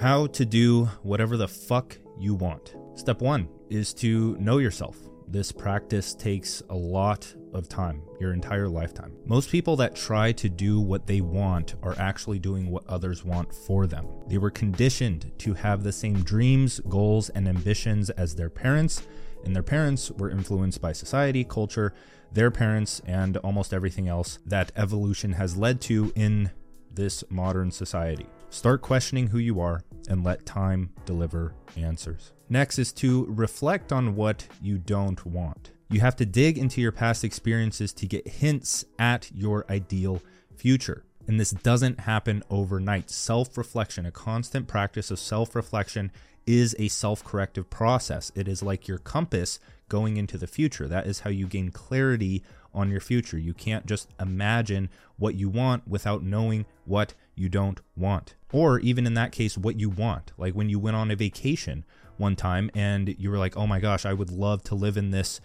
How to do whatever the fuck you want. Step one is to know yourself. This practice takes a lot of time, your entire lifetime. Most people that try to do what they want are actually doing what others want for them. They were conditioned to have the same dreams, goals, and ambitions as their parents, and their parents were influenced by society, culture, their parents, and almost everything else that evolution has led to in this modern society. Start questioning who you are and let time deliver answers. Next is to reflect on what you don't want. You have to dig into your past experiences to get hints at your ideal future. And this doesn't happen overnight. Self reflection, a constant practice of self reflection, is a self corrective process. It is like your compass going into the future. That is how you gain clarity on your future. You can't just imagine what you want without knowing what you don't want. Or even in that case, what you want. Like when you went on a vacation one time and you were like, oh my gosh, I would love to live in this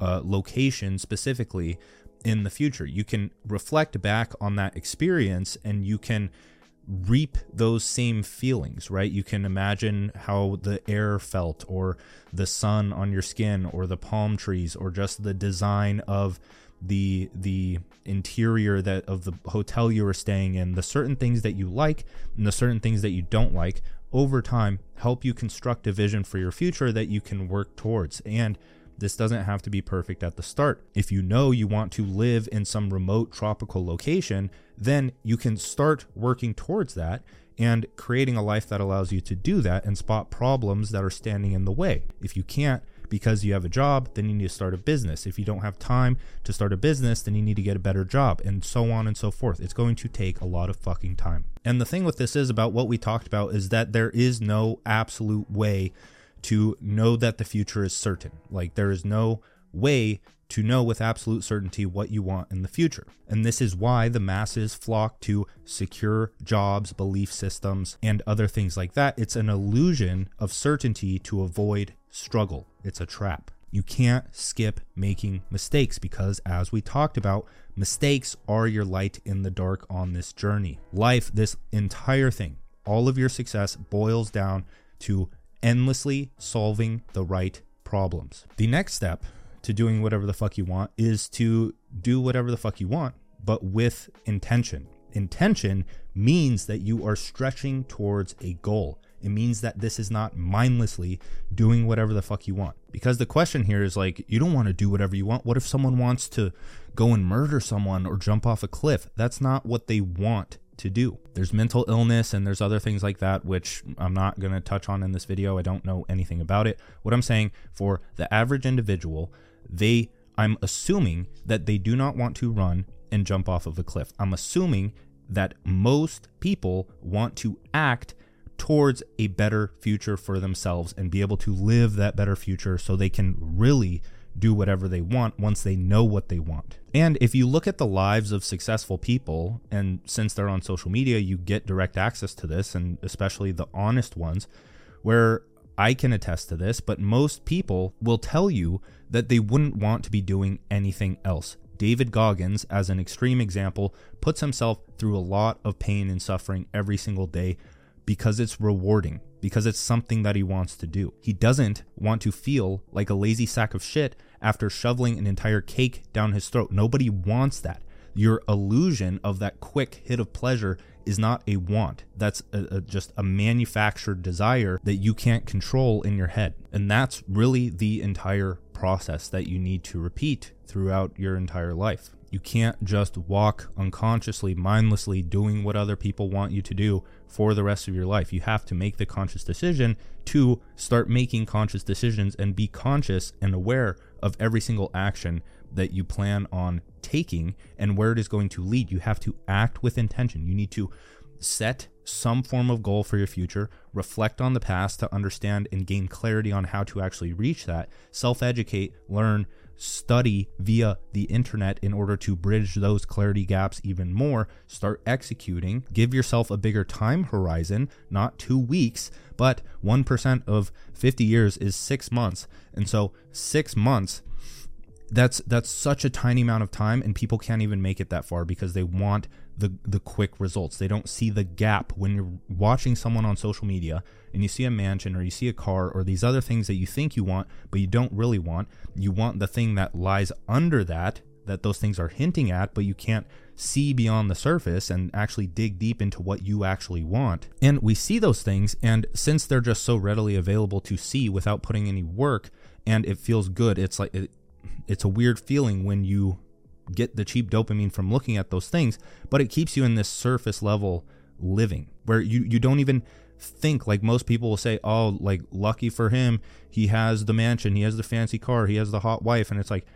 uh, location specifically in the future. You can reflect back on that experience and you can reap those same feelings, right? You can imagine how the air felt, or the sun on your skin, or the palm trees, or just the design of the the interior that of the hotel you were staying in, the certain things that you like and the certain things that you don't like over time help you construct a vision for your future that you can work towards. And this doesn't have to be perfect at the start. If you know you want to live in some remote tropical location, then you can start working towards that and creating a life that allows you to do that and spot problems that are standing in the way. If you can't, because you have a job, then you need to start a business. If you don't have time to start a business, then you need to get a better job, and so on and so forth. It's going to take a lot of fucking time. And the thing with this is about what we talked about is that there is no absolute way to know that the future is certain. Like there is no way to know with absolute certainty what you want in the future. And this is why the masses flock to secure jobs, belief systems, and other things like that. It's an illusion of certainty to avoid struggle. It's a trap. You can't skip making mistakes because, as we talked about, mistakes are your light in the dark on this journey. Life, this entire thing, all of your success boils down to endlessly solving the right problems. The next step to doing whatever the fuck you want is to do whatever the fuck you want, but with intention. Intention means that you are stretching towards a goal. It means that this is not mindlessly doing whatever the fuck you want. Because the question here is like, you don't want to do whatever you want. What if someone wants to go and murder someone or jump off a cliff? That's not what they want to do. There's mental illness and there's other things like that, which I'm not going to touch on in this video. I don't know anything about it. What I'm saying for the average individual, they, I'm assuming that they do not want to run and jump off of a cliff. I'm assuming that most people want to act towards a better future for themselves and be able to live that better future so they can really do whatever they want once they know what they want. And if you look at the lives of successful people, and since they're on social media, you get direct access to this, and especially the honest ones, where I can attest to this, but most people will tell you that they wouldn't want to be doing anything else. David Goggins, as an extreme example, puts himself through a lot of pain and suffering every single day because it's rewarding because it's something that he wants to do. He doesn't want to feel like a lazy sack of shit after shoveling an entire cake down his throat. Nobody wants that. Your illusion of that quick hit of pleasure is not a want. That's a, a, just a manufactured desire that you can't control in your head. And that's really the entire process that you need to repeat throughout your entire life. You can't just walk unconsciously, mindlessly doing what other people want you to do for the rest of your life. You have to make the conscious decision to start making conscious decisions and be conscious and aware of every single action that you plan on taking and where it is going to lead. You have to act with intention. You need to set some form of goal for your future, reflect on the past to understand and gain clarity on how to actually reach that, self educate, learn, study via the internet in order to bridge those clarity gaps even more, start executing, give yourself a bigger time horizon, not two weeks, but 1% of 50 years is six months. And so, six months that's that's such a tiny amount of time and people can't even make it that far because they want the the quick results. They don't see the gap when you're watching someone on social media and you see a mansion or you see a car or these other things that you think you want but you don't really want. You want the thing that lies under that that those things are hinting at, but you can't see beyond the surface and actually dig deep into what you actually want. And we see those things, and since they're just so readily available to see without putting any work, and it feels good, it's like it, it's a weird feeling when you get the cheap dopamine from looking at those things, but it keeps you in this surface level living where you, you don't even think like most people will say, oh, like lucky for him, he has the mansion, he has the fancy car, he has the hot wife. And it's like,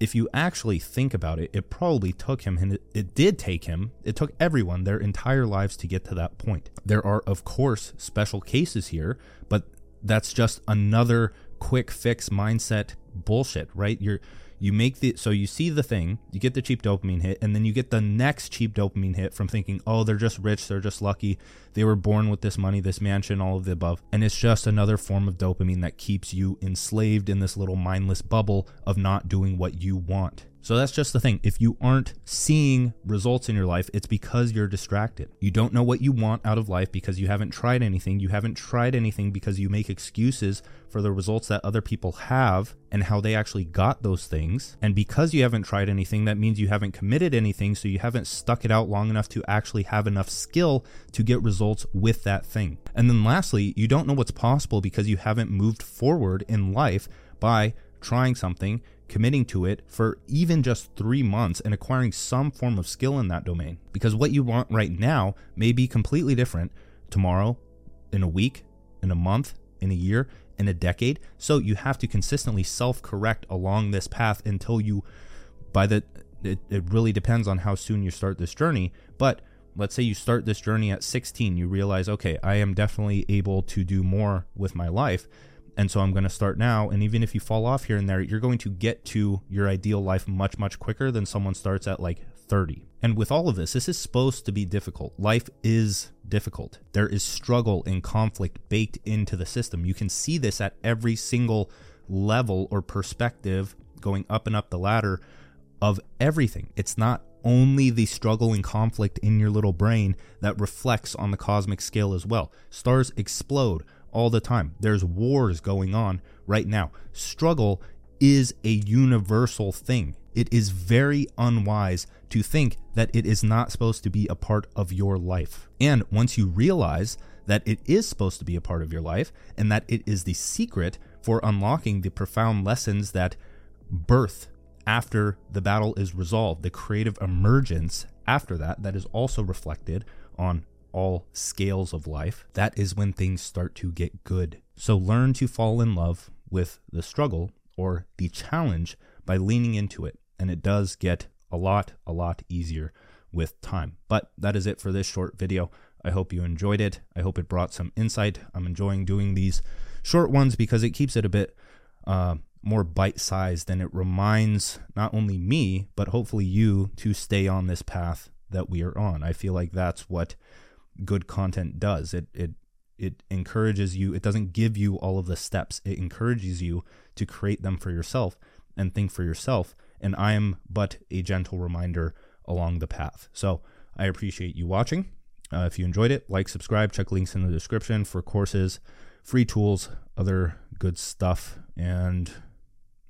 if you actually think about it, it probably took him, and it, it, did take him, it took everyone their entire lives to get to that point. There are, of course, special cases here, but that's just another quick fix mindset bullshit, right? You're you make the so you see the thing, you get the cheap dopamine hit, and then you get the next cheap dopamine hit from thinking, oh, they're just rich, they're just lucky, they were born with this money, this mansion, all of the above. And it's just another form of dopamine that keeps you enslaved in this little mindless bubble of not doing what you want. So that's just the thing. If you aren't seeing results in your life, it's because you're distracted. You don't know what you want out of life because you haven't tried anything. You haven't tried anything because you make excuses for the results that other people have and how they actually got those things. And because you haven't tried anything, that means you haven't committed anything. So you haven't stuck it out long enough to actually have enough skill to get results with that thing. And then lastly, you don't know what's possible because you haven't moved forward in life by trying something committing to it for even just three months and acquiring some form of skill in that domain. Because what you want right now may be completely different tomorrow, in a week, in a month, in a year, in a decade. So you have to consistently self correct along this path until you, by the, it, it really depends on how soon you start this journey. But let's say you start this journey at 16, you realize, okay, I am definitely able to do more with my life and so I'm going to start now. And even if you fall off here and there, you're going to get to your ideal life much, much quicker than someone starts at like 30. And with all of this, this is supposed to be difficult. Life is difficult. There is struggle and conflict baked into the system. You can see this at every single level or perspective going up and up the ladder of everything. It's not only the struggle and conflict in your little brain that reflects on the cosmic scale as well. Stars explode all the time. There's wars going on right now. Struggle is a universal thing. It is very unwise to think that it is not supposed to be a part of your life. And once you realize that it is supposed to be a part of your life and that it is the secret for unlocking the profound lessons that birth after the battle is resolved, the creative emergence after that, that is also reflected on all scales of life, that is when things start to get good. So learn to fall in love with the struggle or the challenge by leaning into it. And it does get a lot, a lot easier with time. But that is it for this short video. I hope you enjoyed it. I hope it brought some insight. I'm enjoying doing these short ones because it keeps it a bit uh, more bite sized and it reminds not only me, but hopefully you to stay on this path that we are on. I feel like that's what good content does. It it it encourages you. It doesn't give you all of the steps. It encourages you to create them for yourself and think for yourself. And I am but a gentle reminder along the path. So I appreciate you watching. Uh, if you enjoyed it, like, subscribe, check links in the description for courses, free tools, other good stuff, and